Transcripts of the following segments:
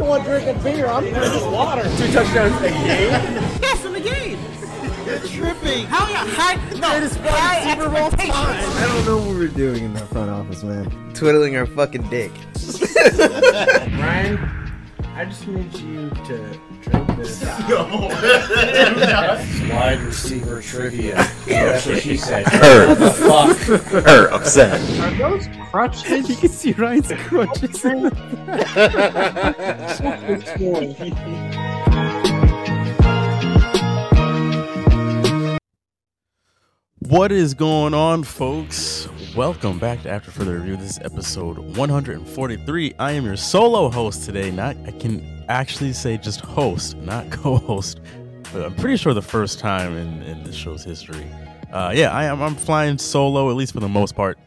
the one drinking beer. I'm just water. Two touchdowns a game. Yes, in the game. You're tripping. How you high? No, Greatest high Super Bowl expectations. I don't know what we're doing in that front office, man. Twiddling our fucking dick. Ryan, I just need you to drink this. Wide receiver trivia. That's what she said. Her. Fuck. Her upset. Are those crutches? You can see Ryan's crutches. in the- What is going on, folks? Welcome back to After Further Review. This is episode 143. I am your solo host today. Not I can actually say just host, not co-host. But I'm pretty sure the first time in, in the show's history. Uh, yeah, I am. I'm flying solo, at least for the most part,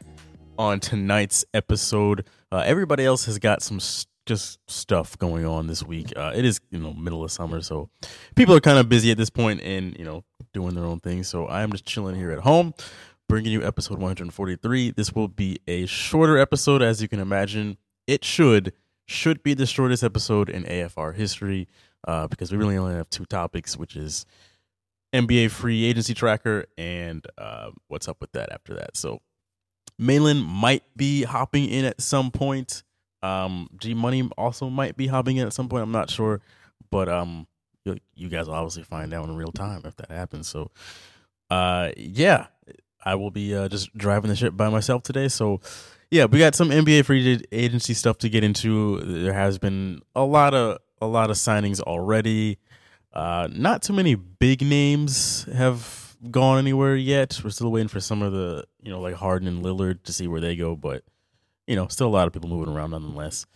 on tonight's episode. Uh, everybody else has got some s- just stuff going on this week. Uh, it is you know middle of summer, so people are kind of busy at this point and you know doing their own thing. So I am just chilling here at home, bringing you episode 143. This will be a shorter episode, as you can imagine. It should should be the shortest episode in AFR history uh, because we really only have two topics, which is NBA free agency tracker and uh, what's up with that after that. So Malin might be hopping in at some point. Um, G Money also might be hopping in at some point. I'm not sure, but um, you, guys will obviously find out in real time if that happens. So, uh, yeah, I will be uh, just driving the ship by myself today. So, yeah, we got some NBA free agency stuff to get into. There has been a lot of a lot of signings already. Uh, not too many big names have gone anywhere yet. We're still waiting for some of the, you know, like Harden and Lillard to see where they go, but you know, still a lot of people moving around nonetheless.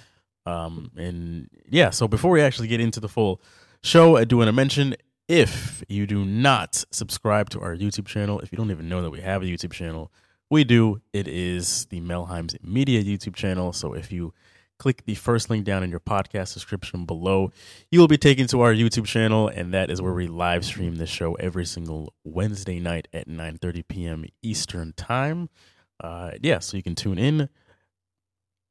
Um, and yeah, so before we actually get into the full show, I do want to mention if you do not subscribe to our YouTube channel, if you don't even know that we have a YouTube channel, we do. It is the Melheims Media YouTube channel. So if you click the first link down in your podcast description below, you will be taken to our YouTube channel, and that is where we live stream the show every single Wednesday night at 9:30 p.m. Eastern time. Uh, yeah, so you can tune in,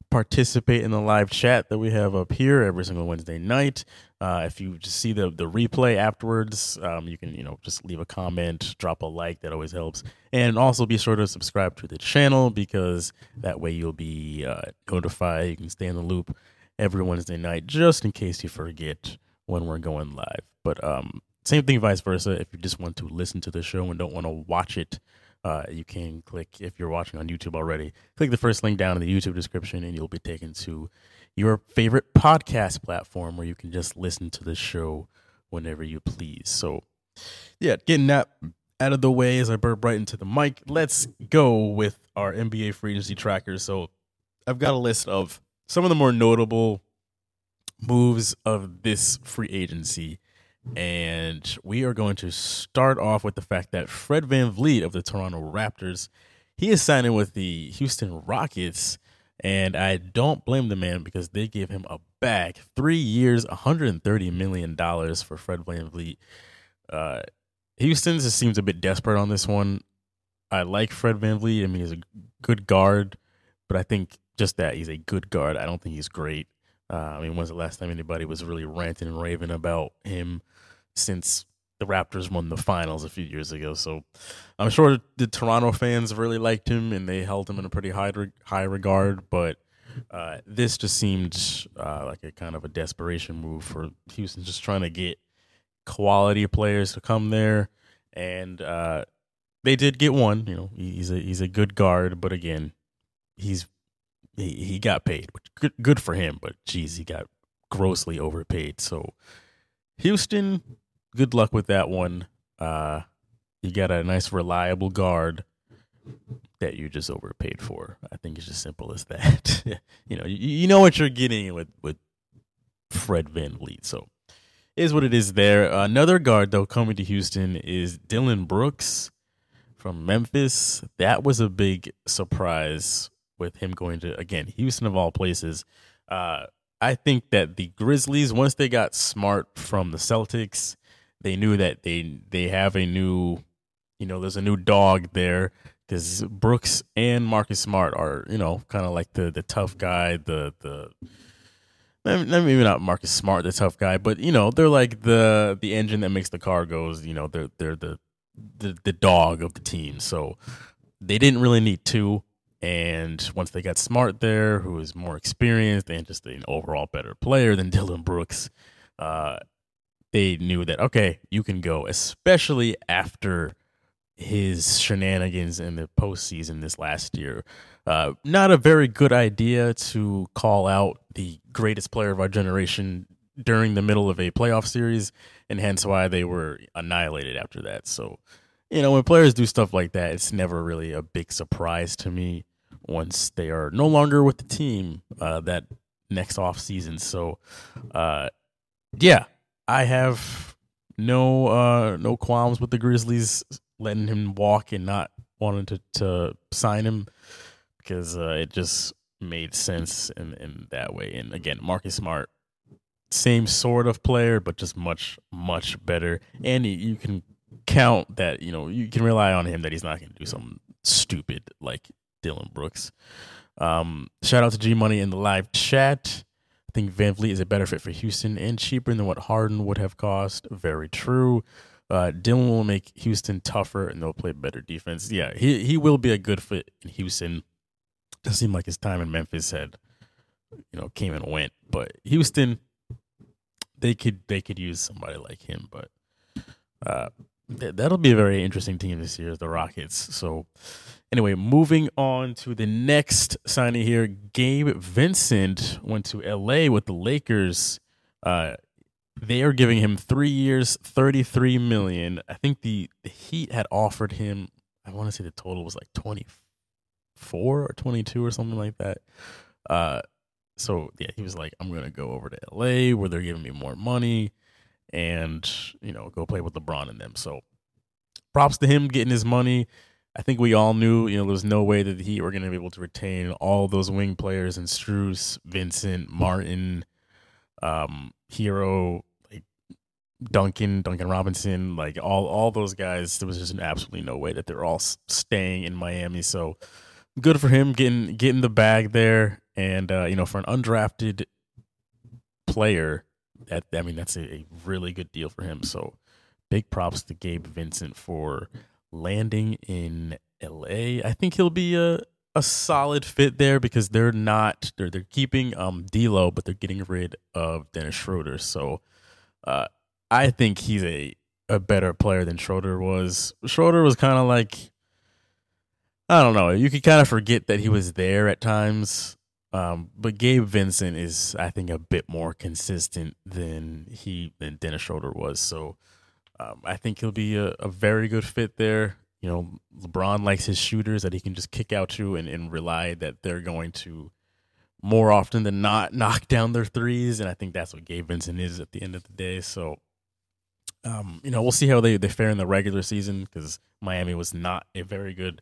participate in the live chat that we have up here every single Wednesday night. Uh, if you just see the the replay afterwards, um, you can you know just leave a comment, drop a like. That always helps, and also be sure to subscribe to the channel because that way you'll be uh, notified. You can stay in the loop every Wednesday night, just in case you forget when we're going live. But um, same thing, vice versa. If you just want to listen to the show and don't want to watch it, uh, you can click if you're watching on YouTube already. Click the first link down in the YouTube description, and you'll be taken to your favorite podcast platform where you can just listen to the show whenever you please. So, yeah, getting that out of the way as I burp right into the mic. Let's go with our NBA free agency tracker. So, I've got a list of some of the more notable moves of this free agency. And we are going to start off with the fact that Fred VanVleet of the Toronto Raptors, he is signing with the Houston Rockets. And I don't blame the man because they gave him a bag. Three years, $130 million for Fred VanVleet. Uh, Houston just seems a bit desperate on this one. I like Fred VanVleet. I mean, he's a good guard, but I think just that he's a good guard. I don't think he's great. Uh, I mean, when's the last time anybody was really ranting and raving about him since the Raptors won the finals a few years ago? So I'm sure the Toronto fans really liked him and they held him in a pretty high high regard. But uh, this just seemed uh, like a kind of a desperation move for Houston, just trying to get quality players to come there, and uh, they did get one. You know, he's a he's a good guard, but again, he's he, he got paid, which good good for him. But geez, he got grossly overpaid. So Houston, good luck with that one. Uh, you got a nice reliable guard that you just overpaid for. I think it's as simple as that. you know, you, you know what you're getting with with Fred VanVleet. So is what it is there. Another guard though coming to Houston is Dillon Brooks from Memphis. That was a big surprise with him going to again Houston of all places. Uh, I think that the Grizzlies once they got smart from the Celtics, they knew that they they have a new, you know, there's a new dog there because Brooks and Marcus Smart are you know kind of like the the tough guy, the the maybe not Marcus Smart, the tough guy, but you know they're like the the engine that makes the car goes. You know they're they're the the, the dog of the team. So they didn't really need two. And once they got Smart there, who is more experienced and just an overall better player than Dillon Brooks, uh, they knew that okay, you can go, especially after his shenanigans in the postseason this last year. Uh, not a very good idea to call out the greatest player of our generation during the middle of a playoff series, and hence why they were annihilated after that. So, you know, when players do stuff like that, it's never really a big surprise to me once they are no longer with the team uh, that next off season. So, uh, yeah, I have no uh, no qualms with the Grizzlies letting him walk and not wanting to, to sign him because uh, it just made sense in, in that way. And again, Marcus Smart, same sort of player, but just much, much better. And you, can count that, you know, you can rely on him that he's not going to do something stupid like Dillon Brooks. Um, shout out to G Money in the live chat. Think VanVleet is a better fit for Houston and cheaper than what Harden would have cost. Very true. Uh, Dillon will make Houston tougher and they'll play better defense. Yeah, he he will be a good fit in Houston. Doesn't seem like his time in Memphis had, you know, came and went. But Houston, they could they could use somebody like him. But uh, that'll be a very interesting team this year, the Rockets. So anyway, moving on to the next signing here, Gabe Vincent went to L.A. with the Lakers. Uh, they are giving him three years, thirty-three million. I think the, the Heat had offered him. I want to say the total was like twenty-four or twenty-two or something like that. Uh, so yeah, he was like, "I'm gonna go over to LA where they're giving me more money, and you know, go play with LeBron and them." So, props to him getting his money. I think we all knew, you know, there was no way that Heat were going to be able to retain all those wing players and Strus, Vincent, Martin, um, Herro, like Duncan, Duncan Robinson, like all all those guys. There was just absolutely no way that they're all staying in Miami. So good for him getting getting the bag there, and uh, you know, for an undrafted player, that I mean, that's a, a really good deal for him. So big props to Gabe Vincent for landing in LA. I think he'll be a a solid fit there because they're not they're they're keeping um D'Lo, but they're getting rid of Dennis Schroeder. So uh, I think he's a a better player than Schroeder was. Schroeder was kind of like I don't know. You could kind of forget that he was there at times. Um, but Gabe Vincent is, I think, a bit more consistent than he than Dennis Schroeder was. So um, I think he'll be a, a very good fit there you know, LeBron likes his shooters that he can just kick out to and, and rely that they're going to more often than not knock down their threes. And I think that's what Gabe Vincent is at the end of the day. So, um, you know, we'll see how they, they fare in the regular season because Miami was not a very good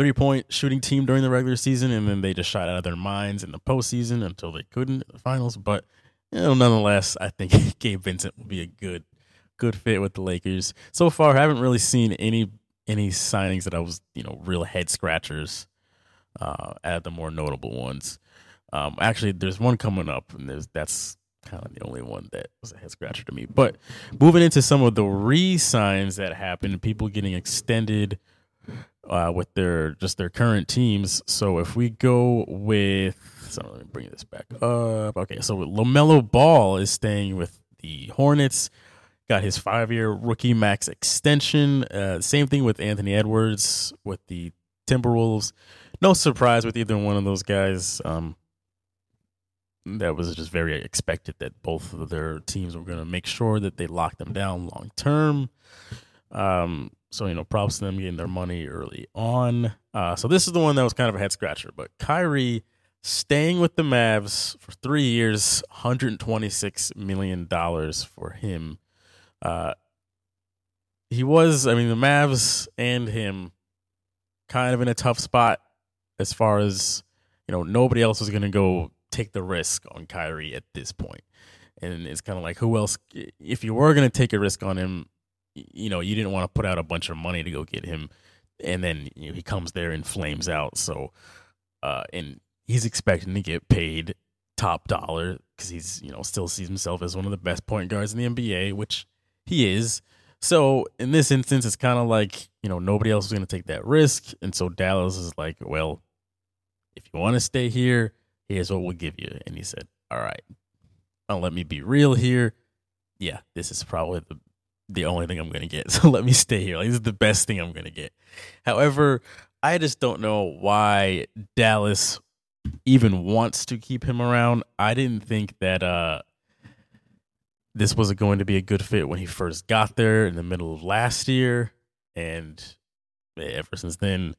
three point shooting team during the regular season. And then they just shot out of their minds in the postseason until they couldn't in the finals. But, you know, nonetheless, I think Gabe Vincent will be a good, good fit with the Lakers. So far, I haven't really seen any any signings that I was, you know, real head scratchers. Uh, at the more notable ones. Um, actually, there's one coming up, and there's that's kind of the only one that was a head scratcher to me. But moving into some of the re-signs that happened, people getting extended uh, with their just their current teams. So if we go with, so let me bring this back up. Okay, so LaMelo Ball is staying with the Hornets got his five year rookie max extension. Uh, same thing with Anthony Edwards with the Timberwolves. No surprise with either one of those guys. Um, that was just very expected that both of their teams were going to make sure that they locked them down long term. Um, so you know, props to them getting their money early on. Uh, so this is the one that was kind of a head scratcher. But Kyrie staying with the Mavs for three years, 126 million dollars for him. Uh, he was, I mean, the Mavs and him kind of in a tough spot as far as, you know, nobody else was going to go take the risk on Kyrie at this point. And it's kind of like, who else, if you were going to take a risk on him, you know, you didn't want to put out a bunch of money to go get him. And then you know, he comes there and flames out. So, uh, and he's expecting to get paid top dollar because he's you know still sees himself as one of the best point guards in the NBA, which he is. So in this instance, it's kind of like you know nobody else is going to take that risk, and so Dallas is like, well, if you want to stay here, here's what we'll give you. And he said, all right, now let me be real here. Yeah, this is probably the the only thing I'm to get. So let me stay here. Like, this is the best thing I'm to get. However, I just don't know why Dallas even wants to keep him around. I didn't think that uh this was going to be a good fit when he first got there in the middle of last year and ever since then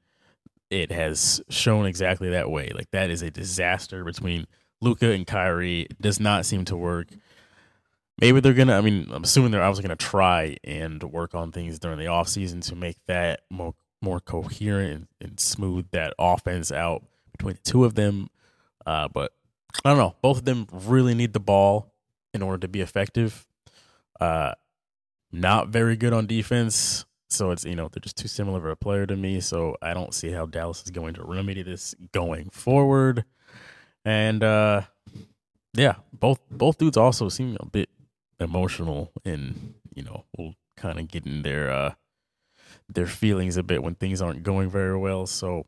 it has shown exactly that way. Like that is a disaster between Luka and Kyrie. It does not seem to work. Maybe they're gonna. I mean, I'm assuming they're obviously gonna try and work on things during the offseason to make that more more coherent and, and smooth that offense out between the two of them. Uh, but I don't know. Both of them really need the ball in order to be effective. Uh, not very good on defense. So it's you know they're just too similar of a player to me. So I don't see how Dallas is going to remedy this going forward. And uh, yeah, both both dudes also seem a bit emotional, and you know will kind of get in their uh, their feelings a bit when things aren't going very well. So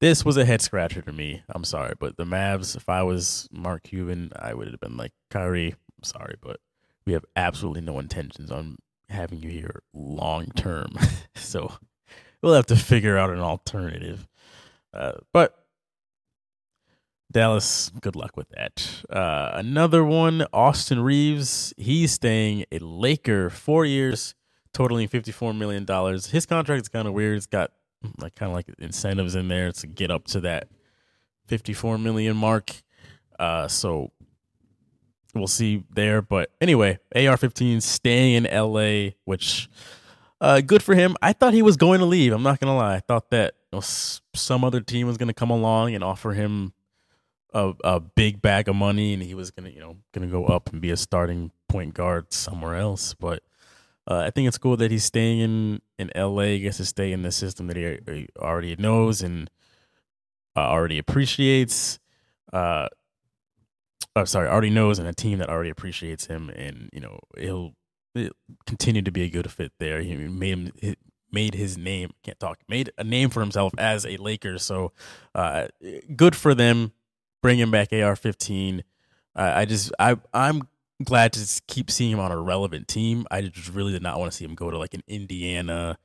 this was a head scratcher to me. I'm sorry, but the Mavs. If I was Mark Cuban, I would have been like Kyrie. I'm sorry, but we have absolutely no intentions on having you here long term. so we'll have to figure out an alternative. Uh, but Dallas, good luck with that. Uh, another one, Austin Reaves. He's staying a Laker four years, totaling $54 million. His contract is kind of weird. It's got like kind of like incentives in there to get up to that 54 million mark. Uh, so we'll see there. But anyway, AR-15 staying in LA, which uh, good for him. I thought he was going to leave. I'm not gonna lie. I thought that you know, some other team was gonna come along and offer him a, a big bag of money, and he was gonna you know gonna go up and be a starting point guard somewhere else. But uh, I think it's cool that he's staying in in LA. Gets to stay in the system that he, he already knows and uh, already appreciates. Uh, oh, sorry, already knows, and a team that already appreciates him, and you know he'll, he'll continue to be a good fit there. He made him he made his name. Can't talk. Made a name for himself as a Laker. So uh, good for them. Bringing back AR-15. I just I I'm glad to keep seeing him on a relevant team. I just really did not want to see him go to like an Indiana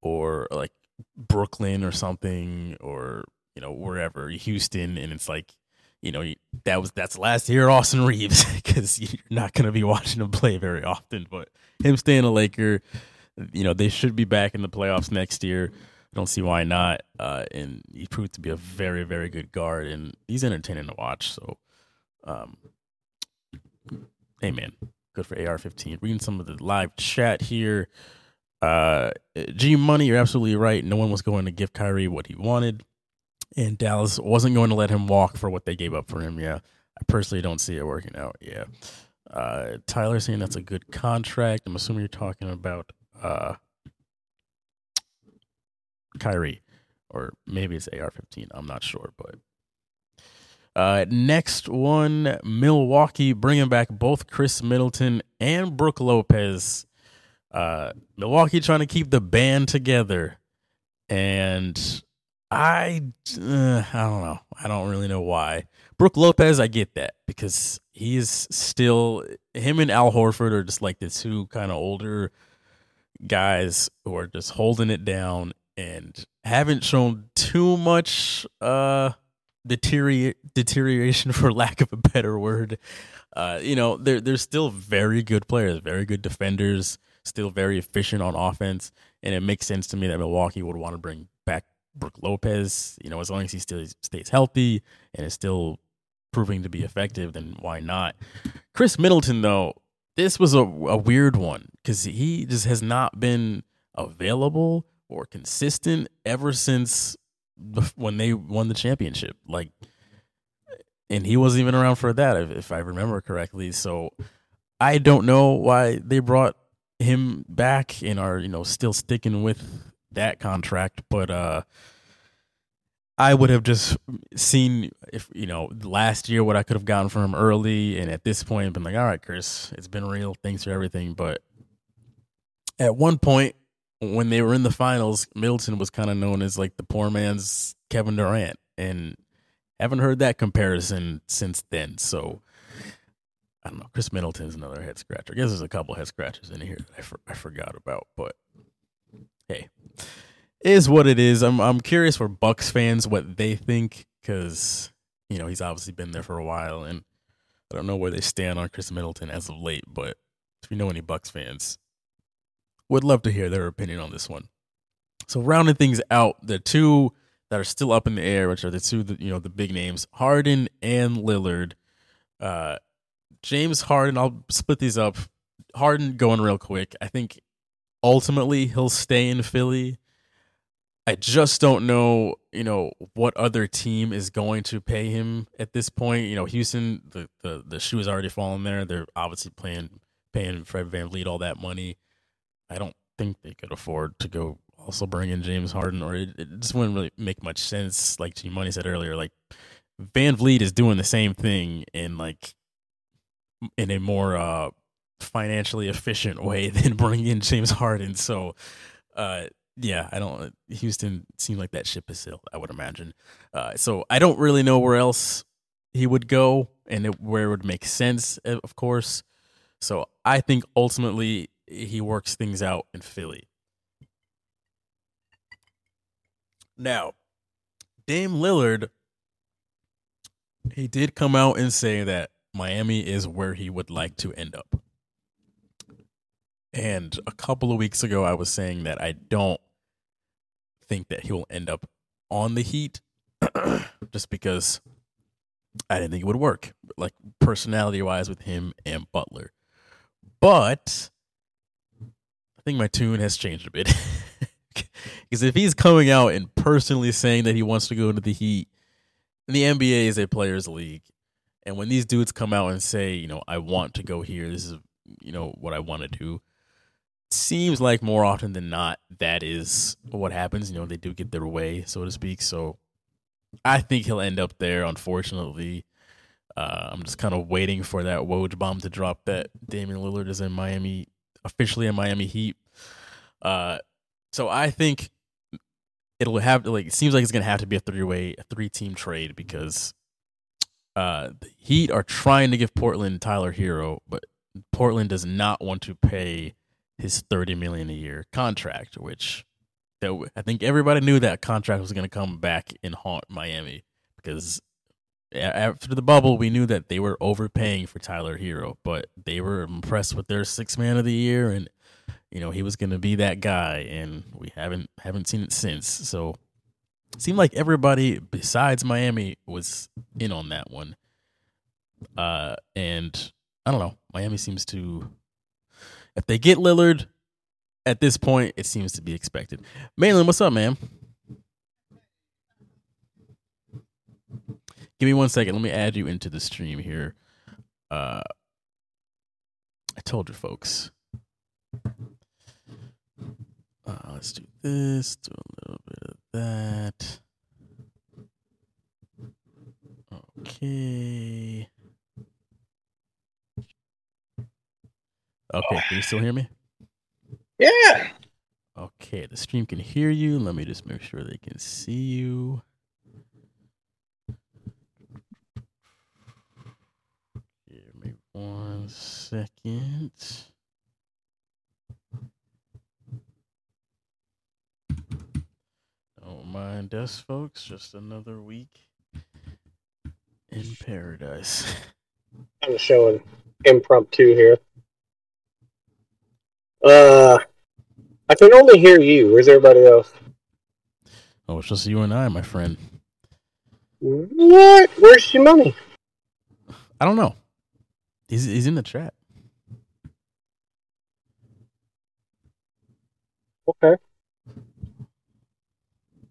or like Brooklyn or something or you know wherever Houston, and it's like you know that was that's last year Austin Reaves because you're not going to be watching him play very often. But him staying a Laker, you know they should be back in the playoffs next year. I don't see why not. Uh, and he proved to be a very very good guard, and he's entertaining to watch. So. Um, hey man, good for AR-15. Reading some of the live chat here. Uh, G Money, you're absolutely right. No one was going to give Kyrie what he wanted, and Dallas wasn't going to let him walk for what they gave up for him. Yeah, I personally don't see it working out. Yeah. Uh, Tyler saying that's a good contract. I'm assuming you're talking about uh, Kyrie, or maybe it's AR-15. I'm not sure, but uh, next one, Milwaukee bringing back both Khris Middleton and Brook Lopez. Uh, Milwaukee trying to keep the band together, and I, uh, I don't know. I don't really know why. Brook Lopez, I get that because he is still him and Al Horford are just like the two kind of older guys who are just holding it down and haven't shown too much uh deterior- deterioration for lack of a better word. Uh, you know, they're they're still very good players, very good defenders, still very efficient on offense, and it makes sense to me that Milwaukee would want to bring back Brook Lopez. You know, as long as he still stays healthy and is still proving to be effective, then why not? Khris Middleton, though, this was a, a weird one because he just has not been available or consistent ever since when they won the championship. Like, and he wasn't even around for that, if, if I remember correctly. So I don't know why they brought him back and are you know still sticking with that contract, but uh, I would have just seen if you know last year what I could have gotten from him early, and at this point been like, all right, Khris, it's been real. Thanks for everything. But at one point when they were in the finals, Middleton was kind of known as like the poor man's Kevin Durant, and haven't heard that comparison since then. So I don't know. Khris Middleton's another head scratcher. I guess there's a couple head scratchers in here that I, for, I forgot about, but hey, is what it is. I'm I'm curious for Bucks fans what they think because you know he's obviously been there for a while, and I don't know where they stand on Khris Middleton as of late. But if you know any Bucks fans, would love to hear their opinion on this one. So rounding things out, the two that are still up in the air, which are the two you know the big names, Harden and Lillard. Uh, James Harden, I'll split these up. Harden going real quick. I think ultimately he'll stay in Philly. I just don't know, you know, what other team is going to pay him at this point. You know, Houston, the the, the shoe has already fallen there. They're obviously playing paying Fred VanVleet all that money. I don't think they could afford to go also bring in James Harden, or it, it just wouldn't really make much sense. Like G Money said earlier, like VanVleet is doing the same thing in like in a more uh financially efficient way than bringing in James Harden. So, uh, yeah, I don't. Houston seems like that ship has sailed. I would imagine. Uh, so I don't really know where else he would go and it, where it would make sense, of course. So I think ultimately he works things out in Philly. Now, Dame Lillard, he did come out and say that Miami is where he would like to end up. And a couple of weeks ago, I was saying that I don't think that he will end up on the Heat just because I didn't think it would work, like personality wise, with him and Butler. But I think my tune has changed a bit. Because if he's coming out and personally saying that he wants to go into the Heat, the NBA is a players' league. And when these dudes come out and say, you know, I want to go here, this is, you know, what I want to do, seems like more often than not that is what happens. You know, they do get their way, so to speak. So I think he'll end up there. Unfortunately, uh, I'm just kind of waiting for that Woj bomb to drop. That Damian Lillard is in Miami, officially in Miami Heat. Uh, so I think it'll have like it seems like it's gonna have to be a three way, a three team trade because uh, the Heat are trying to give Portland Tyler Herro, but Portland does not want to pay his 30 million a year contract, which that I think everybody knew that contract was to come back and haunt Miami because after the bubble, we knew that they were overpaying for Tyler Herro, but they were impressed with their six man of the year, and you know he was going to be that guy, and we haven't haven't seen it since. So it seemed like everybody besides Miami was in on that one, uh, and I don't know. Miami seems to if they get Lillard at this point, it seems to be expected. Malin, what's up, man? Give me one second. Let me add you into the stream here. Uh, I told you, folks. Uh, let's do this. Do a little bit of that. Okay. Okay, can you still hear me? Yeah. Okay, the stream can hear you. Let me just make sure they can see you. Give me one second. Don't mind us, folks. Just another week in paradise. I'm showing impromptu here. Uh, I can only hear you. Where's everybody else? Oh, it's just you and I, my friend. What? Where's your money? I don't know. He's he's in the trap. Okay.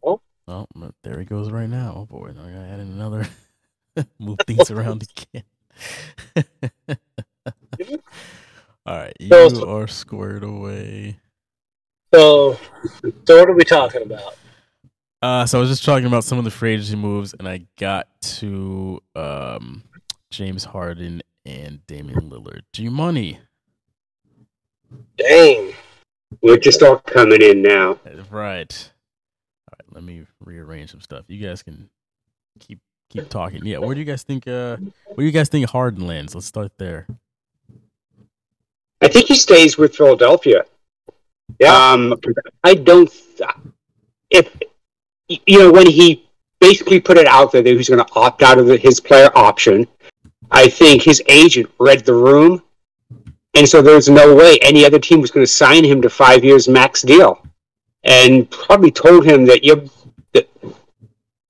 Oh, but there he goes right now. Oh boy, I gotta add in another. Move things around again. All right, you So- are squared away. So, so what are we talking about? Uh, so I was just talking about some of the free agency moves, and I got to um, James Harden and Damian Lillard. G Money, Dang. We're just all coming in now. right? All right, let me rearrange some stuff. You guys can keep keep talking. Yeah, where do you guys think? Uh, where do you guys think Harden lands? Let's start there. I think he stays with Philadelphia. Yeah. Um, I don't. If you know when he basically put it out there that he was going to opt out of the, his player option, I think his agent read the room, and so there was no way any other team was going to sign him to five years max deal, and probably told him that you the,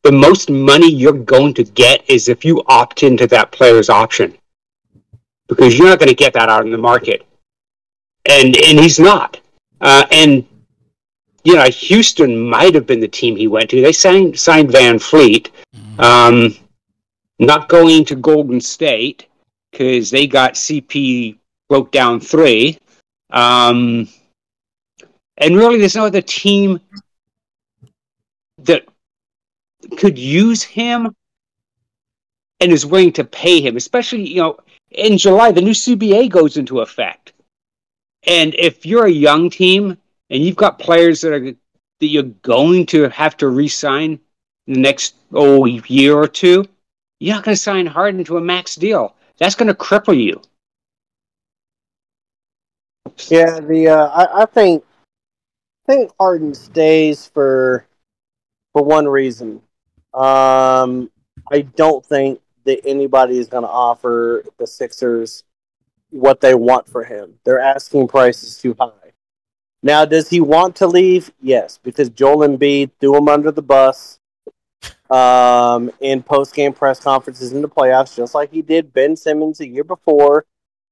the most money you're going to get is if you opt into that player's option, because you're not going to get that out in the market and and he's not. Uh, and you know, Houston might have been the team he went to. They signed signed VanVleet. Um, not going to Golden State because they got CP broke down three. Um, and really, there's no other team that could use him and is willing to pay him, especially you know in July the new CBA goes into effect. And if you're a young team and you've got players that are that you're going to have to re-sign in the next oh year or two, you're not going to sign Harden to a max deal. That's going to cripple you. Yeah, the uh, I, I think I think Harden stays for for one reason. Um, I don't think that anybody is going to offer the Sixers what they want for him. Their asking price is too high. Now, does he want to leave? Yes, because Joel Embiid threw him under the bus um, in post game press conferences in the playoffs, just like he did Ben Simmons a year before.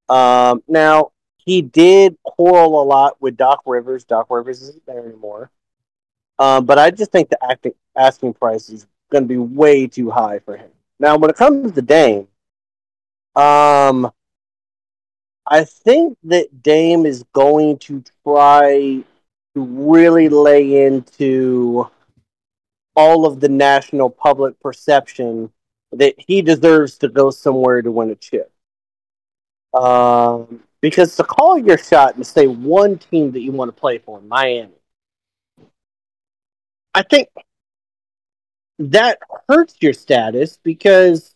Um, now, he did quarrel a lot with Doc Rivers. Doc Rivers isn't there anymore. Um, but I just think the acting, asking price is going to be way too high for him. Now, when it comes to Dame, um, I think that Dame is going to try to really lay into all of the national public perception that he deserves to go somewhere to win a chip. Um, because to call your shot and say one team that you want to play for, Miami, I think that hurts your status because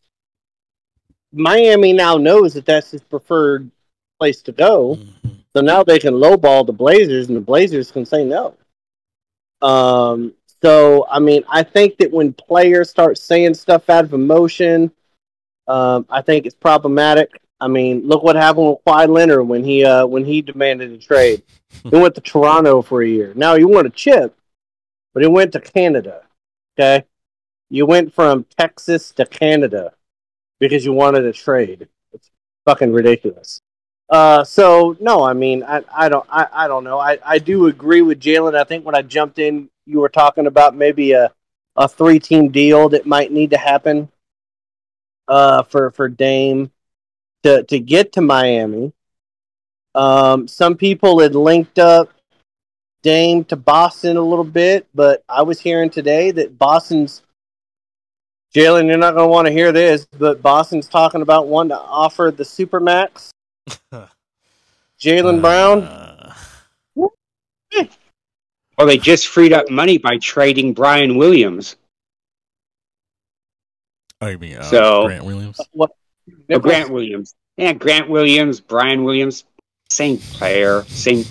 Miami now knows that that's his preferred place to go. So now they can lowball the Blazers, and the Blazers can say no. Um, so I mean, I think that when players start saying stuff out of emotion, um, I think it's problematic. I mean, look what happened with Kawhi Leonard when he uh, when he demanded a trade. he went to Toronto for a year. Now he won a chip, but he went to Canada. Okay, you went from Texas to Canada because you wanted a trade. It's fucking ridiculous. Uh, so no, I mean, I, I don't, I, I don't know. I, I do agree with Jalen. I think when I jumped in, you were talking about maybe a, a three team deal that might need to happen, uh, for, for Dame to, to get to Miami. Um, some people had linked up Dame to Boston a little bit, but I was hearing today that Boston's Jalen, you're not going to want to hear this, but Boston's talking about one to offer the Supermax. Jaylen Brown. Uh, Well, they just freed up money by trading Brian Williams. oh, you mean uh, So- Grant Williams? What? Oh, Grant Williams. Yeah, Grant Williams, Brian Williams, same player, same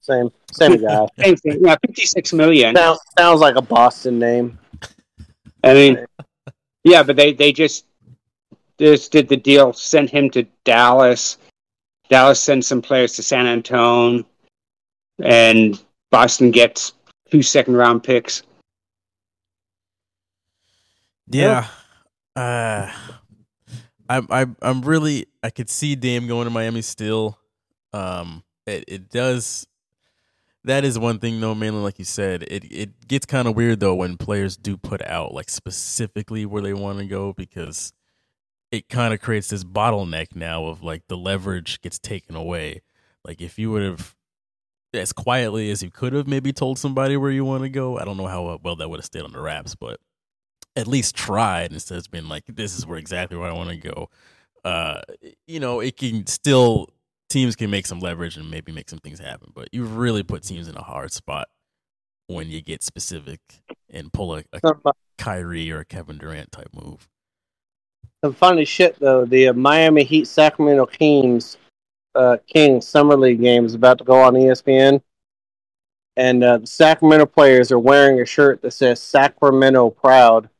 Same, same guy. same thing. Yeah, fifty-six million. sounds, sounds like a Boston name. I mean, yeah, but they they just just did the deal, sent him to Dallas. Dallas sent some players to San Antonio, and Boston gets two second round picks. Yeah. Uh, I'm I'm I'm really I could see Dame going to Miami still. Um, it it does. That is one thing though, mainly like you said, it it gets kind of weird though when players do put out like specifically where they want to go because it kind of creates this bottleneck now of like the leverage gets taken away. Like if you would have as quietly as you could have maybe told somebody where you want to go. I don't know how well that would have stayed on the wraps, but at least tried instead of being like, "This is where exactly where I want to go." Uh, you know, it can still teams can make some leverage and maybe make some things happen, but you really put teams in a hard spot when you get specific and pull a, a Kyrie or a Kevin Durant type move. Some funny shit though. The uh, Miami Heat Sacramento Kings uh, Summer League game is about to go on ESPN, and uh, the Sacramento players are wearing a shirt that says "Sacramento Proud,"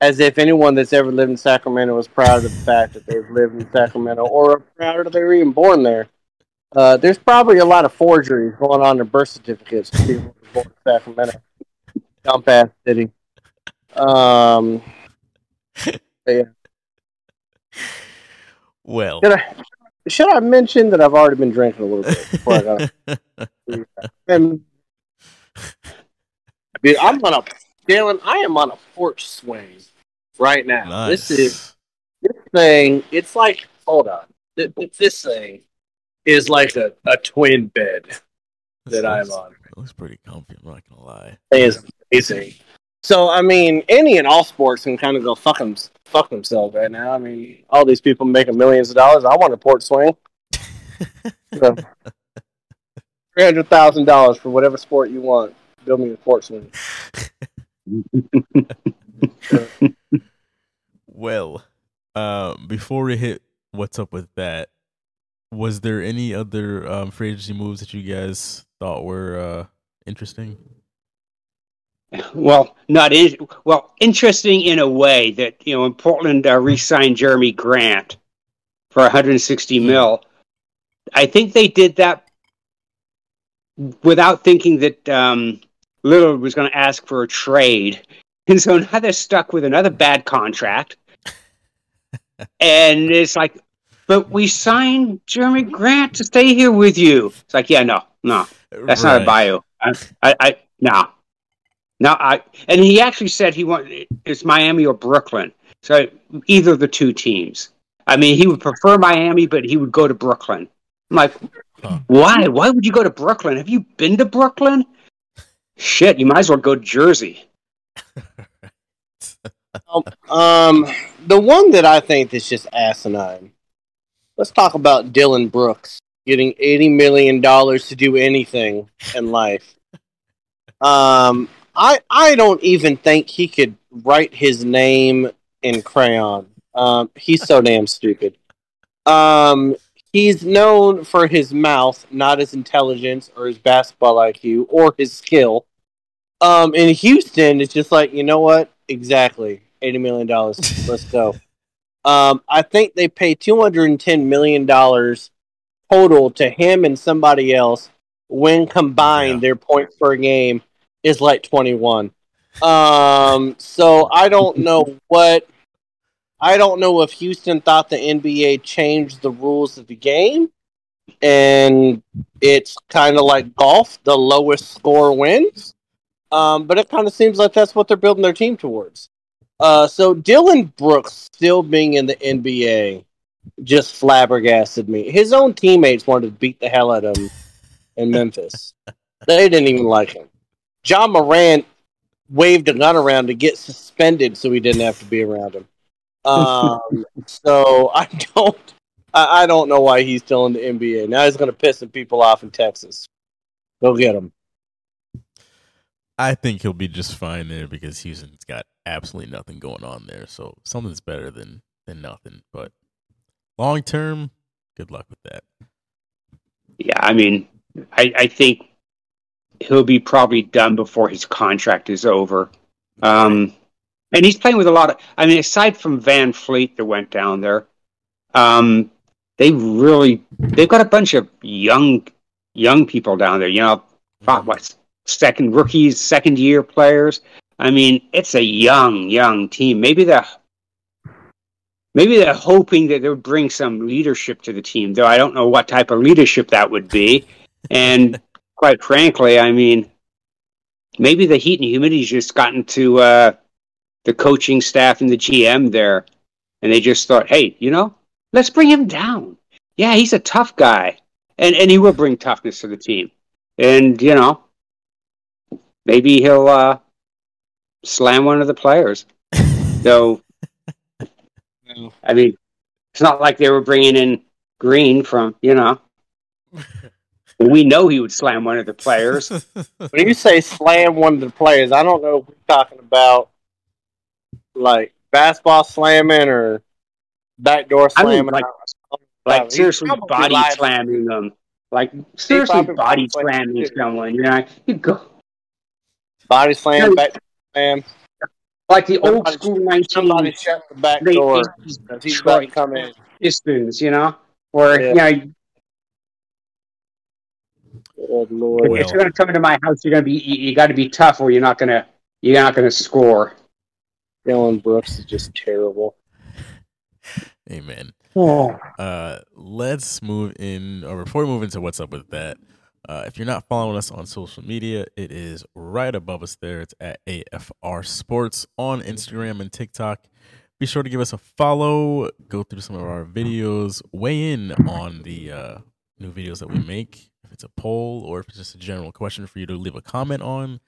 as if anyone that's ever lived in Sacramento is proud of the fact that they've lived in Sacramento or proud that they were even born there. Uh, there's probably a lot of forgeries going on in birth certificates for people born in Sacramento. Dump ass city. Um, Well, should I should I mention that I've already been drinking a little bit before I got and dude, I'm on a Dylan, I am on a porch swing right now. nice. This is this thing. It's like hold on. Th- th- This thing is like a, a twin bed This that I'm looks- on. It looks pretty comfy. I'm not gonna lie. It is amazing. So I mean, any and all sports can kind of go fuck them, fuck themselves right now. I mean, all these people making millions of dollars. I want a port swing. Three hundred thousand dollars for whatever sport you want. Build me a port swing. Well, uh, before we hit what's up with that, was there any other um, free agency moves that you guys thought were uh, interesting? Well, not in, well, interesting in a way that you know, in Portland, uh, re-signed Jerami Grant for 160 mil. I think they did that without thinking that um, Lillard was going to ask for a trade, and so now they're stuck with another bad contract. and it's like, but we signed Jerami Grant to stay here with you. It's like, yeah, no, no, that's not a bio. I, I, I no, no. I and he actually said he wanted it's Miami or Brooklyn. So either of the two teams. I mean, he would prefer Miami, but he would go to Brooklyn. I'm like, Huh. why? Why would you go to Brooklyn? Have you been to Brooklyn? Shit, you might as well go to Jersey. Um, the one that I think is just asinine. Let's talk about Dillon Brooks getting eighty million dollars to do anything in life. Um, I I don't even think he could write his name in crayon. Um, he's so damn stupid. Um, he's known for his mouth, not his intelligence or his basketball IQ or his skill. Um, in Houston, it's just like you know what? Exactly, eighty million dollars. Let's go. Um, I think they pay two hundred and ten million dollars total to him and somebody else. When combined, Yeah. their points per game is like twenty one. Um, so I don't know what. I don't know if Houston thought the NBA changed the rules of the game, and it's kind of like golf: the lowest score wins. Um, but it kind of seems like that's what they're building their team towards. Uh, so Dillon Brooks still being in the NBA just flabbergasted me. His own teammates wanted to beat the hell out of him in Memphis. they didn't even like him. John Morant waved a gun around to get suspended so he didn't have to be around him. Um, so I don't, I, I don't know why he's still in the NBA. Now he's going to piss some people off in Texas. Go get him. I think he'll be just fine there because Houston's got absolutely nothing going on there. So something's better than than nothing. But long term, good luck with that. Yeah, I mean, I, I think he'll be probably done before his contract is over. Um, and he's playing with a lot of. I mean, aside from VanVleet that went down there, um, they really they've got a bunch of young young people down there. You know, what, second rookies, second year players. I mean, it's a young young team. Maybe they're maybe they're hoping that they'll bring some leadership to the team. Though I don't know what type of leadership that would be. And quite frankly, I mean, maybe the heat and humidity's just gotten to uh, the coaching staff and the GM there, and they just thought, hey, you know, let's bring him down. Yeah, he's a tough guy, and and he will bring toughness to the team. and you know, maybe he'll uh, slam one of the players. So, I mean, it's not like they were bringing in Green from you know. we know he would slam one of the players. When you say slam one of the players, I don't know if we're talking about like basketball slamming or backdoor I mean, slamming. like, like seriously body slamming them. Like seriously body slamming too. someone. You know, you go body slam, No. back slam. like the old school nineteen Somebody shut the back late door he's about to come in. Pistons. You know, or Yeah. you know Good lord. if you're going to come into my house, you're going to be you, you got to be tough, or you're not going to you're not going to score. Dillon Brooks is just terrible. Amen. Oh. Uh, let's move in, or before we move into what's up with that, uh, if you're not following us on social media, it is right above us there. It's at AFR Sports on Instagram and TikTok. Be sure to give us a follow, go through some of our videos, weigh in on the uh, new videos that we make. If it's a poll or if it's just a general question for you to leave a comment on,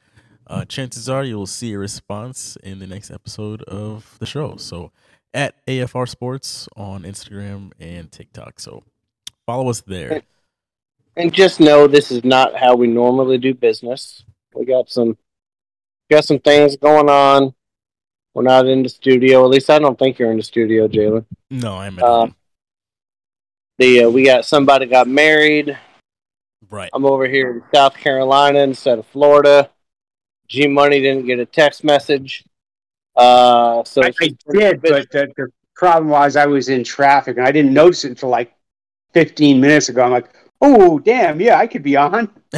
uh, chances are you'll see a response in the next episode of the show. So at AFR Sports on Instagram and TikTok. So follow us there. And just know this is not how we normally do business. We got some got some things going on. We're not in the studio. At least I don't think you're in the studio, Jalen. No, I'm Uh. The uh, we got somebody got married. Right. I'm over here in South Carolina instead of Florida. G Money didn't get a text message. Uh, so I, I did, but the, the problem was I was in traffic and I didn't notice it until like 15 minutes ago. I'm like, oh damn, yeah, I could be on.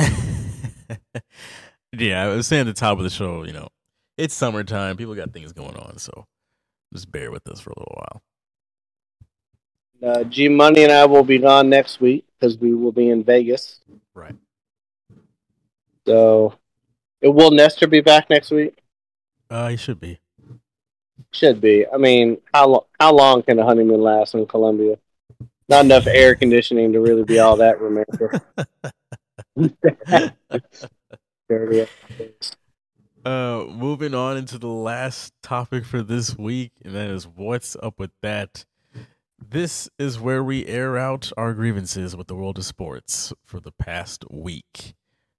yeah, I was saying at the top of the show, you know, it's summertime. People got things going on. So just bear with us for a little while. Uh, G Money and I will be gone next week because we will be in Vegas. Right. So, will Nestor be back next week? Uh, he should be. Should be. I mean, how lo- how long can a honeymoon last in Colombia? Not enough air conditioning to really be all that romantic. Uh, moving on into the last topic for this week, and that is what's up with that. This is where we air out our grievances with the world of sports for the past week.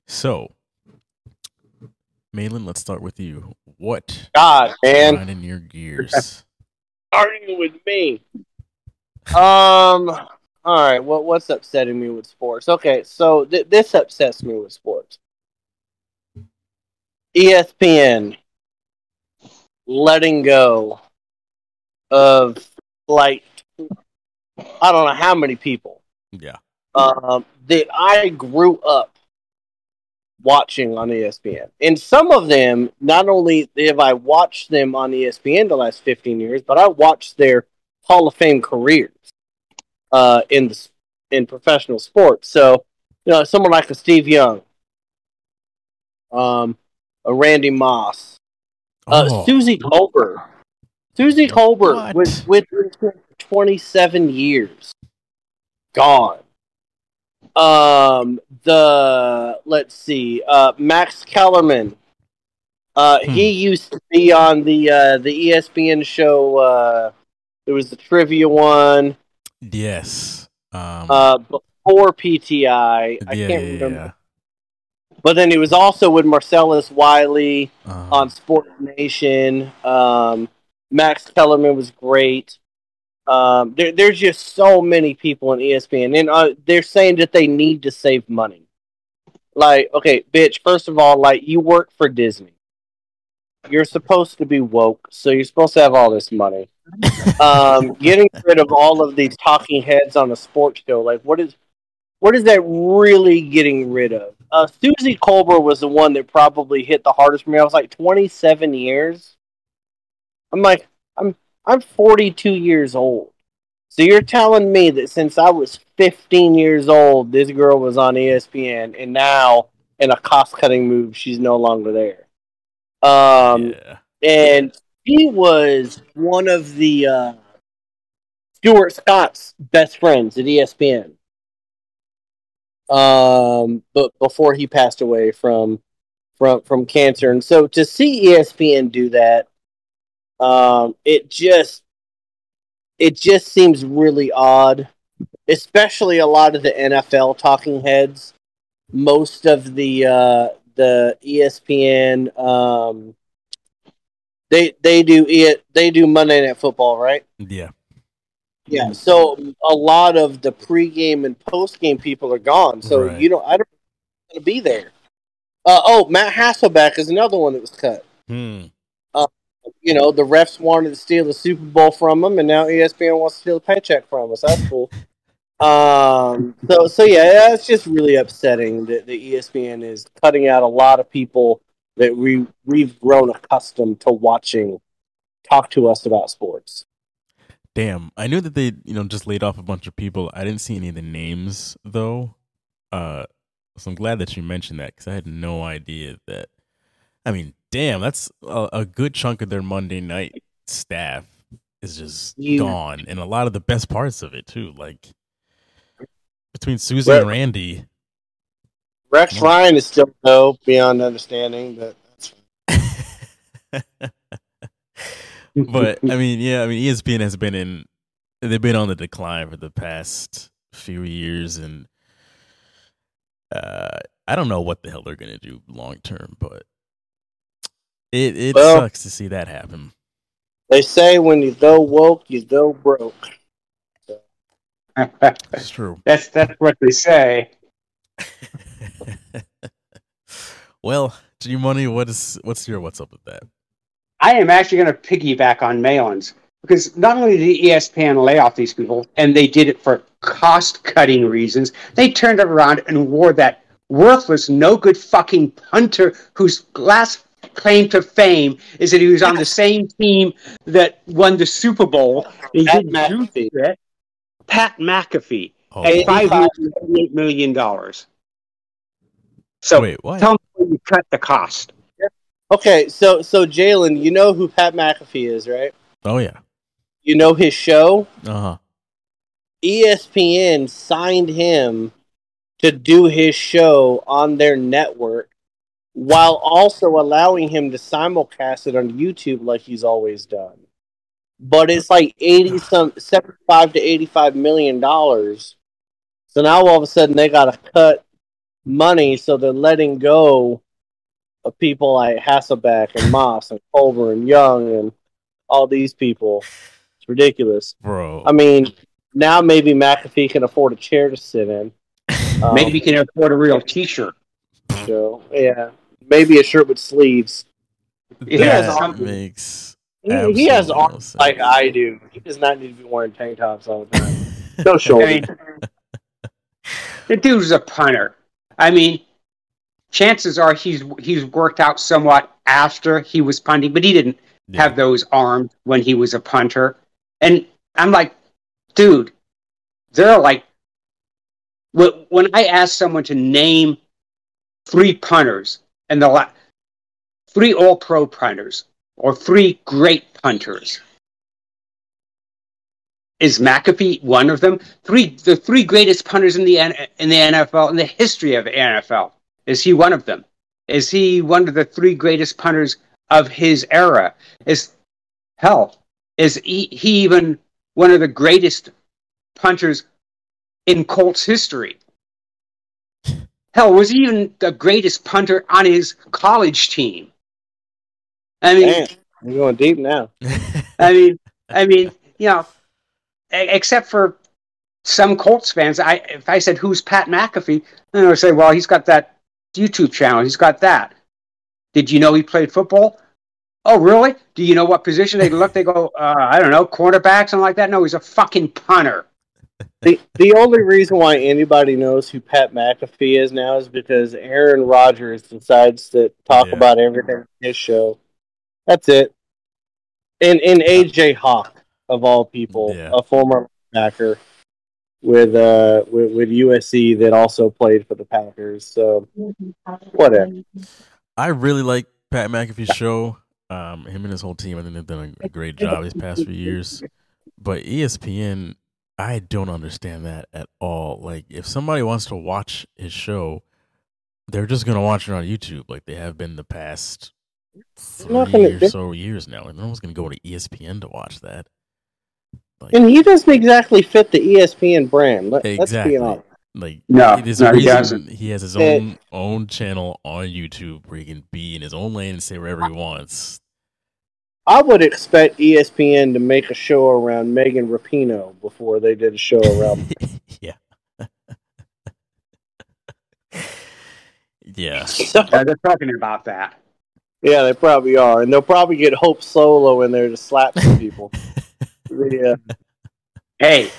So, Malin, let's start with you. What God, man, grinding your gears? arguing with me. Um. All right. What what's upsetting me with sports? Okay, so th- this upsets me with sports. ESPN letting go of like I don't know how many people yeah. um, that I grew up watching on ESPN. And some of them, not only have I watched them on ESPN the last 15 years, but I watched their Hall of Fame careers uh, in the, in professional sports. So, you know, someone like a Steve Young, um, a Randy Moss, uh, Oh, Suzy Kolber. Suzy Kolber What? was with him for 27 years. Gone. Um, the let's see, uh, Max Kellerman. Uh, Hmm. he used to be on the uh, the ESPN show. Uh, there was the trivia one yes. Um, uh, before PTI. I yeah, can't yeah, remember, yeah. but then he was also with Marcellus Wiley. Uh, on Sports Nation. Um, Max Kellerman was great. Um, there, there's just so many people in ESPN, and uh, they're saying that they need to save money. Like, okay, bitch. First of all, like you work for Disney. You're supposed to be woke, so you're supposed to have all this money. Um, getting rid of all of these talking heads on a sports show, like what is, what is that really getting rid of? Uh, Suzy Kolber was the one that probably hit the hardest for me. I was like 27 years. I'm like, I'm I'm 42 years old. So you're telling me that since I was 15 years old, this girl was on ESPN, and now in a cost-cutting move, she's no longer there. Um, yeah. and he was one of the uh, Stuart Scott's best friends at ESPN. um, but before he passed away from from from cancer, and so to see ESPN do that, um, it just it just seems really odd, especially a lot of the NFL talking heads. Most of the uh, the ESPN um, they they do it they do Monday Night Football, right? Yeah. Yeah. So a lot of the pregame and postgame people are gone. So Right. you don't I don't going to be there. Uh, oh, Matt Hasselbeck is another one that was cut. Hmm. You know, the refs wanted to steal the Super Bowl from them, and now ESPN wants to steal a paycheck from us. That's cool. um. So so yeah, it's just really upsetting that the ESPN is cutting out a lot of people that we we've grown accustomed to watching talk to us about sports. Damn. I knew that they, you know, just laid off a bunch of people. I didn't see any of the names though. Uh, so I'm glad that you mentioned that because I had no idea that. I mean, damn, that's a, a good chunk of their Monday night staff is just You- gone, and a lot of the best parts of it too. Like between Suzy Well- and Randy. Rex Ryan is still no beyond understanding, but but I mean, yeah, I mean, ESPN has been in, they've been on the decline for the past few years, and uh, I don't know what the hell they're gonna do long term, but it it Well- sucks to see that happen. they say when you go woke, you go broke. That's true. that's that's what they say. well, G Money, what is what's your what's up with that? I am actually going to piggyback on Malin's because not only did ESPN lay off these people, and they did it for cost cutting reasons, they turned it around and wore that worthless, no good fucking punter whose last claim to fame is that he was on the same team that won the Super Bowl. He Pat didn't do McAfee. shit. Pat McAfee Oh, at Hey, five years, $88 million. So wait, what? tell me where you cut the cost. Okay, so so Jalen, you know who Pat McAfee is, right? oh yeah. You know his show. Uh huh. ESPN signed him to do his show on their network while also allowing him to simulcast it on YouTube like he's always done. But it's like 80 some 75 to 85 million dollars. So now all of a sudden they got to cut money so they're letting go of people like Hasselbeck and Moss and Kolber and Young and all these people. It's ridiculous. Bro. I mean, now maybe McAfee can afford a chair to sit in. Um, Maybe you can afford a real T-shirt. So, yeah, maybe a shirt with sleeves. He that has arms. makes He, he has absolutely no arms sense. like I do. He does not need to be wearing tank tops all the time. No shoulders. I mean, the dude's a punter. I mean, chances are he's he's worked out somewhat after he was punting, but he didn't Yeah. have those arms when he was a punter. And I'm like, dude, they're like, when I ask someone to name three punters and the la- three All Pro punters or three great punters. Is McAfee one of them? Three, the three greatest punters in the in the NFL in the history of the NFL. Is he one of them? Is he one of the three greatest punters of his era? Is hell? Is he, he even one of the greatest punters in Colts history? Hell, was he even the greatest punter on his college team? I mean, Damn, you're going deep now. I mean, I mean, you know, except for some Colts fans, I if I said who's Pat McAfee, then they would say, well, he's got that YouTube channel, he's got that. Did you know he played football? Oh, really? Do you know what position they look? They go, uh, I don't know, quarterback, something like that. No, he's a fucking punter. The the only reason why anybody knows who Pat McAfee is now is because Aaron Rodgers decides to talk Yeah. about everything on his show. That's it. And and AJ Hawk of all people, Yeah. a former backer with uh with, with USC that also played for the Packers. So whatever. I really like Pat McAfee's show. Um, him and his whole team, I think they've done a, a great job these past few years. But ESPN, I don't understand that at all. Like, if somebody wants to watch his show, they're just gonna watch it on YouTube, like they have been the past three gonna- or so years now. And no one's gonna go to ESPN to watch that. Like, And he doesn't exactly fit the ESPN brand. Let, Let's be Exactly. honest. like No, there's no, a he reason doesn't. he has his own own channel on YouTube where he can be in his own lane and say whatever he wants. I would expect ESPN to make a show around Megan Rapinoe before they did a show around. yeah. yeah. Uh, they're talking about that. yeah, they probably are, and they'll probably get Hope Solo in there to slap some people. yeah, Hey,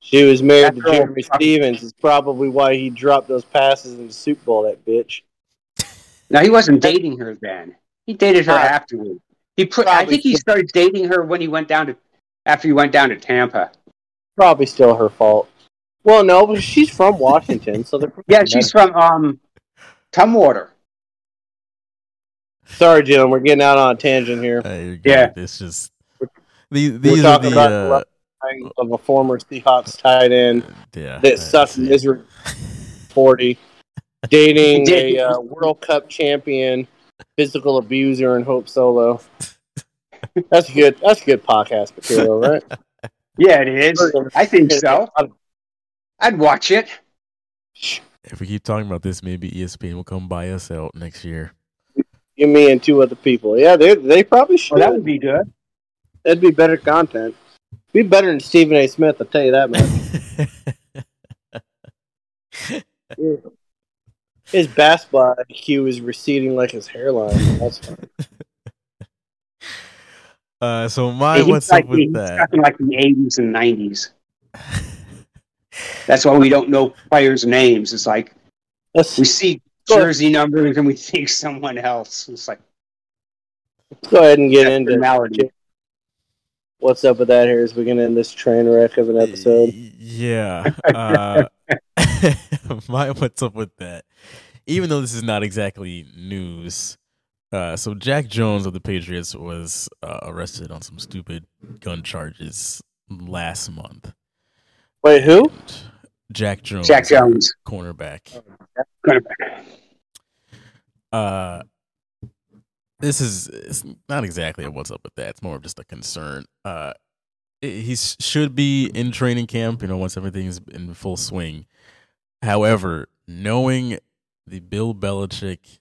she was married to After all, Jerramy Stevens. Is probably why he dropped those passes in the Super Bowl. That bitch. now he wasn't dating her then. He dated her Uh, afterward. He put. I think he started dating her when he went down to after he went down to Tampa. Probably still her fault. Well, no, but she's from Washington, so they're Yeah, she's from um, Tumwater. Sorry, Jim, we're getting out on a tangent here. Uh, Yeah. good. It's just these, these are talking the about uh, Of a former Seahawks tight end yeah that I sucked see. misery forty, dating a uh, World Cup champion, physical abuser, and Hope Solo. That's good. That's good podcast material, right? Yeah, it is. I think so. I'd watch it. If we keep talking about this, maybe ESPN will come buy us out next year. You, me, and two other people. Yeah, they they probably should. Well, that would be good. That'd be better content. Be better than Stephen A. Smith. I'll tell you that much. His basketball IQ is receding like his hairline. That's fine. uh, so my He's what's like, up with he's that? like the eighties and nineties. That's why we don't know players' names. It's like Let's, we see jersey numbers and we think someone else. It's like let's go ahead and get into formality. what's up with that here as we can end this train wreck of an episode. Yeah. Uh, my what's up with that? Even though this is not exactly news, uh, so Jack Jones of the Patriots was uh, arrested on some stupid gun charges last month. Wait, who? Jack Jones. Jack Jones. cornerback. Cornerback. Uh, this is it's not exactly a what's up with that. It's more of just a concern. Uh, he should be in training camp. You know, once everything's in full swing. However, knowing the Bill Belichick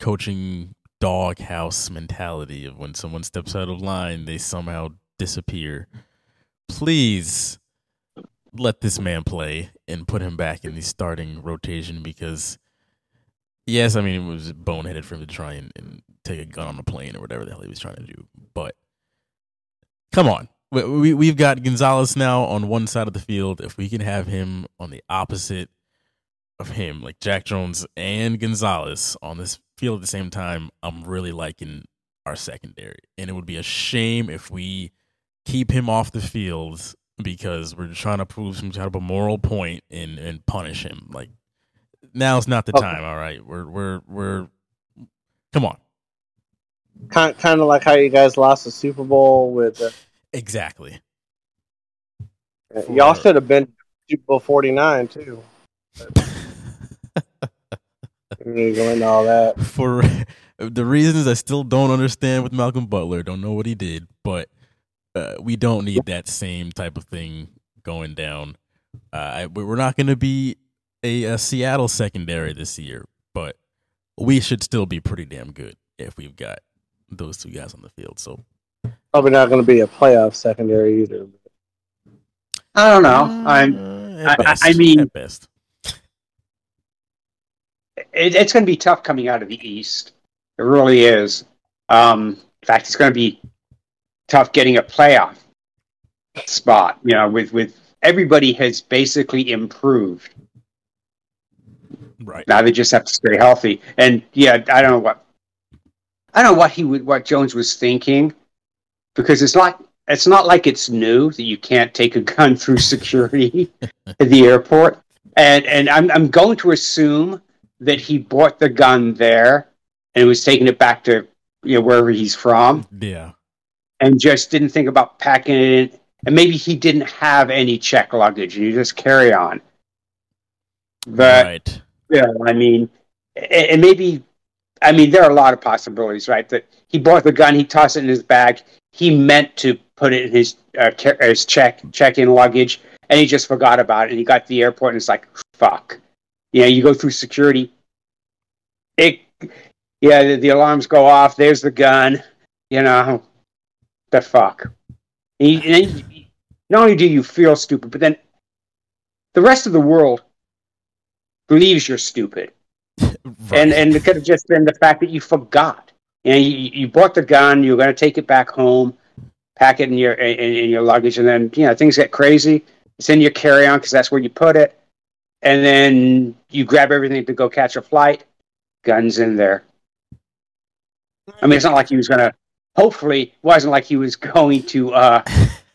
coaching doghouse mentality of when someone steps out of line, they somehow disappear. Please let this man play and put him back in the starting rotation because yes, I mean it was boneheaded for him to try and, and take a gun on the plane or whatever the hell he was trying to do. But come on. We, we, we've got Gonzalez now on one side of the field. If we can have him on the opposite of him, like Jack Jones and Gonzalez on this field at the same time, I'm really liking our secondary. And it would be a shame if we keep him off the field because we're trying to prove some type of a moral point and, and punish him. Like now's not the time, all right. We're we're we're come on. Kind, kind of like how you guys lost the Super Bowl with. Uh, Exactly. y'all should have been Super Bowl forty nine too. We need to go into all that. For the reasons I still don't understand with Malcolm Butler, don't know what he did, but uh, we don't need that same type of thing going down. Uh, I, we're not going to be a, a Seattle secondary this year, but we should still be pretty damn good if we've got those two guys on the field. So Probably not going to be a playoff secondary either. I don't know. I'm. Uh, I- at I- best, I mean- at best. It, it's going to be tough coming out of the East. It really is. Um, in fact, it's going to be tough getting a playoff spot. You know, with with everybody has basically improved. Right. Now they just have to stay healthy. And yeah, I don't know what I don't know what he would what Jones was thinking because it's not it's not like it's new that you can't take a gun through security at the airport. And and I'm I'm going to assume that he bought the gun there and was taking it back to you know wherever he's from Yeah. and just didn't think about packing it in, and maybe he didn't have any check luggage, and you just carry on. But right. yeah, I mean, and maybe, I mean, there are a lot of possibilities, right? That he bought the gun, he tossed it in his bag, he meant to put it in his uh, his check check in luggage, and he just forgot about it, and he got to the airport, and it's like, fuck, you know, you go through security, it, yeah, the, the alarms go off. There's the gun, you know, the fuck. And you- and then you- not only do you feel stupid, but then the rest of the world believes you're stupid Right. and and it could have just been the fact that you forgot. You know, you, you bought the gun, you were going to take it back home, pack it in your in, in your luggage, and then you know things get crazy. It's in your carry on because that's where you put it, and then you grab everything to go catch a flight. Guns in there. I mean, it's not like he was going to. Hopefully, it wasn't like he was going to uh,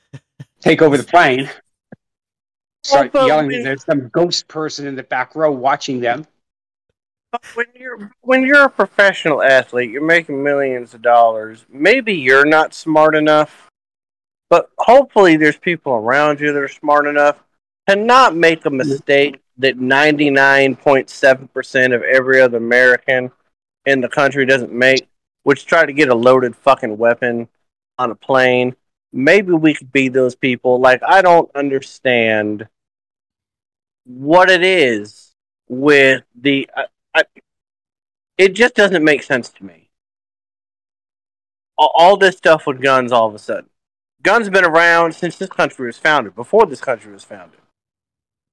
take over the plane. Start Well, yelling. There's some ghost person in the back row watching them. When you're when you're a professional athlete, you're making millions of dollars. Maybe you're not smart enough, but hopefully there's people around you that are smart enough to not make a mistake that 99.7% of every other American in the country doesn't make, which try to get a loaded fucking weapon on a plane. Maybe we could be those people. Like I don't understand what it is with the I, I, it just doesn't make sense to me. All, all this stuff with guns, all of a sudden, guns have been around since this country was founded. Before this country was founded,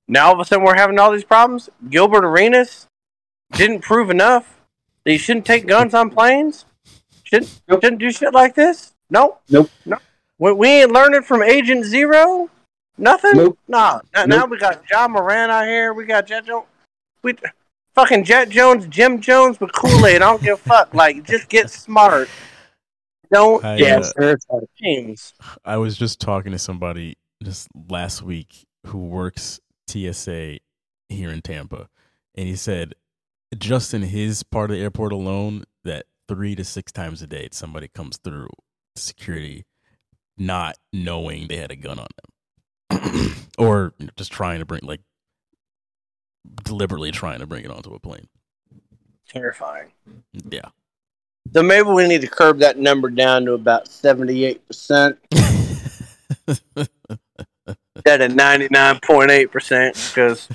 now all of a sudden we're having all these problems. Gilbert Arenas didn't prove enough that you shouldn't take guns on planes. Shouldn't Nope. shouldn't do shit like this. Nope. Nope. No. We, we ain't learning from Agent Zero. Nothing. Nope. Nah. Now, now we got Ja Morant out here. We got Jet. We fucking Jet Jones, Jim Jones with Kool Aid. I don't give a fuck. Like, just get smart. Don't I, get uh, games. I was just talking to somebody just last week who works TSA here in Tampa, and he said just in his part of the airport alone, that three to six times a day somebody comes through security not knowing they had a gun on them, or just trying to bring like deliberately trying to bring it onto a plane. Terrifying. Yeah. So maybe we need to curb that number down to about seventy-eight percent instead of ninety-nine point eight percent because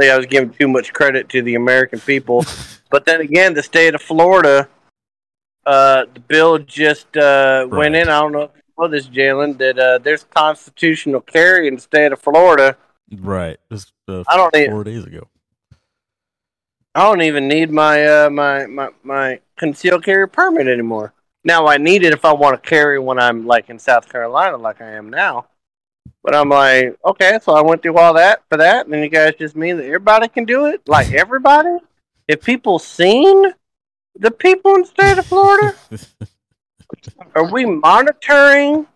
I was giving too much credit to the American people. But then again, the state of Florida, uh, the bill just uh, went in. I don't know if you know this, Jalen, that uh, there's constitutional carry in the state of Florida. Right. Just uh, I don't need. four days ago. I don't even need my uh, my, my my concealed carry permit anymore. Now I need it if I want to carry when I'm like in South Carolina, like I am now. But I'm like, okay, so I went through all that for that, and then you guys just mean that everybody can do it, like everybody. If people seen the people in the state of Florida, are we monitoring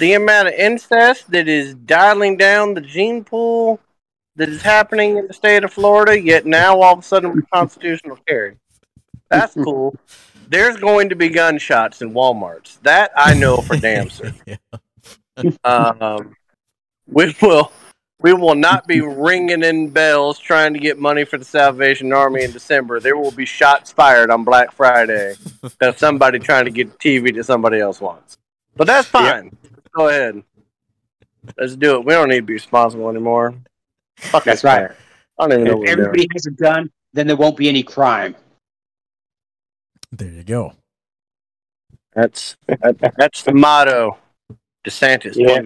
the amount of incest that is dialing down the gene pool that is happening in the state of Florida? Yet now all of a sudden we're constitutional carry. That's cool. There's going to be gunshots in WalMarts. That I know for damn certain. Yeah. Um, we will we will not be ringing in bells trying to get money for the Salvation Army in December. There will be shots fired on Black Friday. That's somebody trying to get TV that somebody else wants. But that's fine. Go ahead. Let's do it. We don't need to be responsible anymore. Fuck That's right. guy. I don't even know If what we're doing. everybody has a gun, then there won't be any crime. There you go. That's that, that's the motto. DeSantis. Yeah.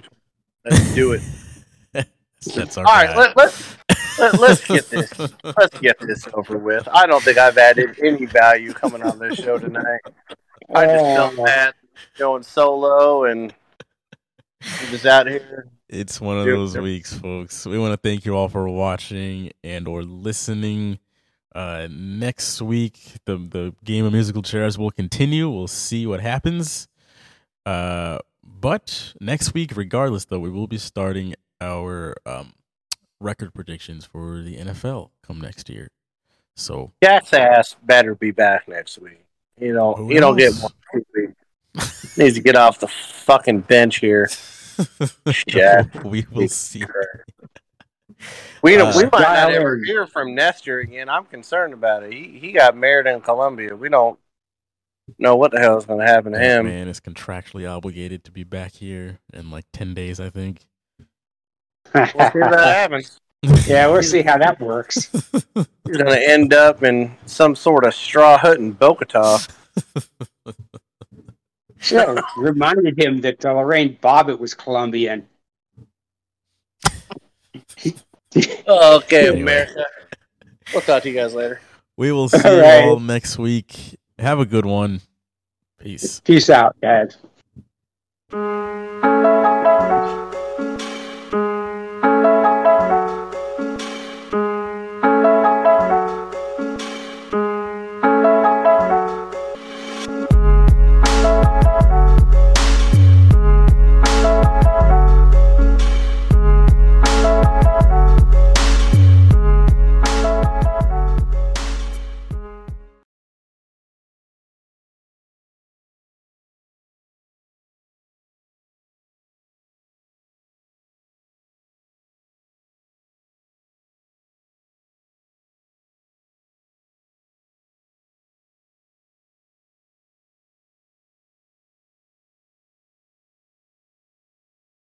Let's do it. That's our All right, let, let's let, let's get this let's get this over with. I don't think I've added any value coming on this show tonight. I just felt uh. bad going solo and just out here. It's one of those weeks, folks. We want to thank you all for watching and or listening. Uh, next week, the the game of musical chairs will continue. We'll see what happens. Uh, but next week, regardless, though, we will be starting our um, record predictions for the NFL come next year. So Jack's ass better be back next week. You know, Who you don't get one. Needs to get off the fucking bench here. Yeah. we will see. We don't, Uh, we might not ever hear from Nestor again. I'm concerned about it. He he got married in Colombia. We don't know what the hell is going to happen to That him. man is contractually obligated to be back here in like ten days, I think. We'll see if that happens. yeah, we'll see how that works. He's going to end up in some sort of straw hut in Bogota. Sure. Reminded him that uh, Lorena Bobbitt was Colombian. Okay, Anyway. America. We'll talk to you guys later. we will see All you right. all next week. Have a good one. Peace. Peace out, guys.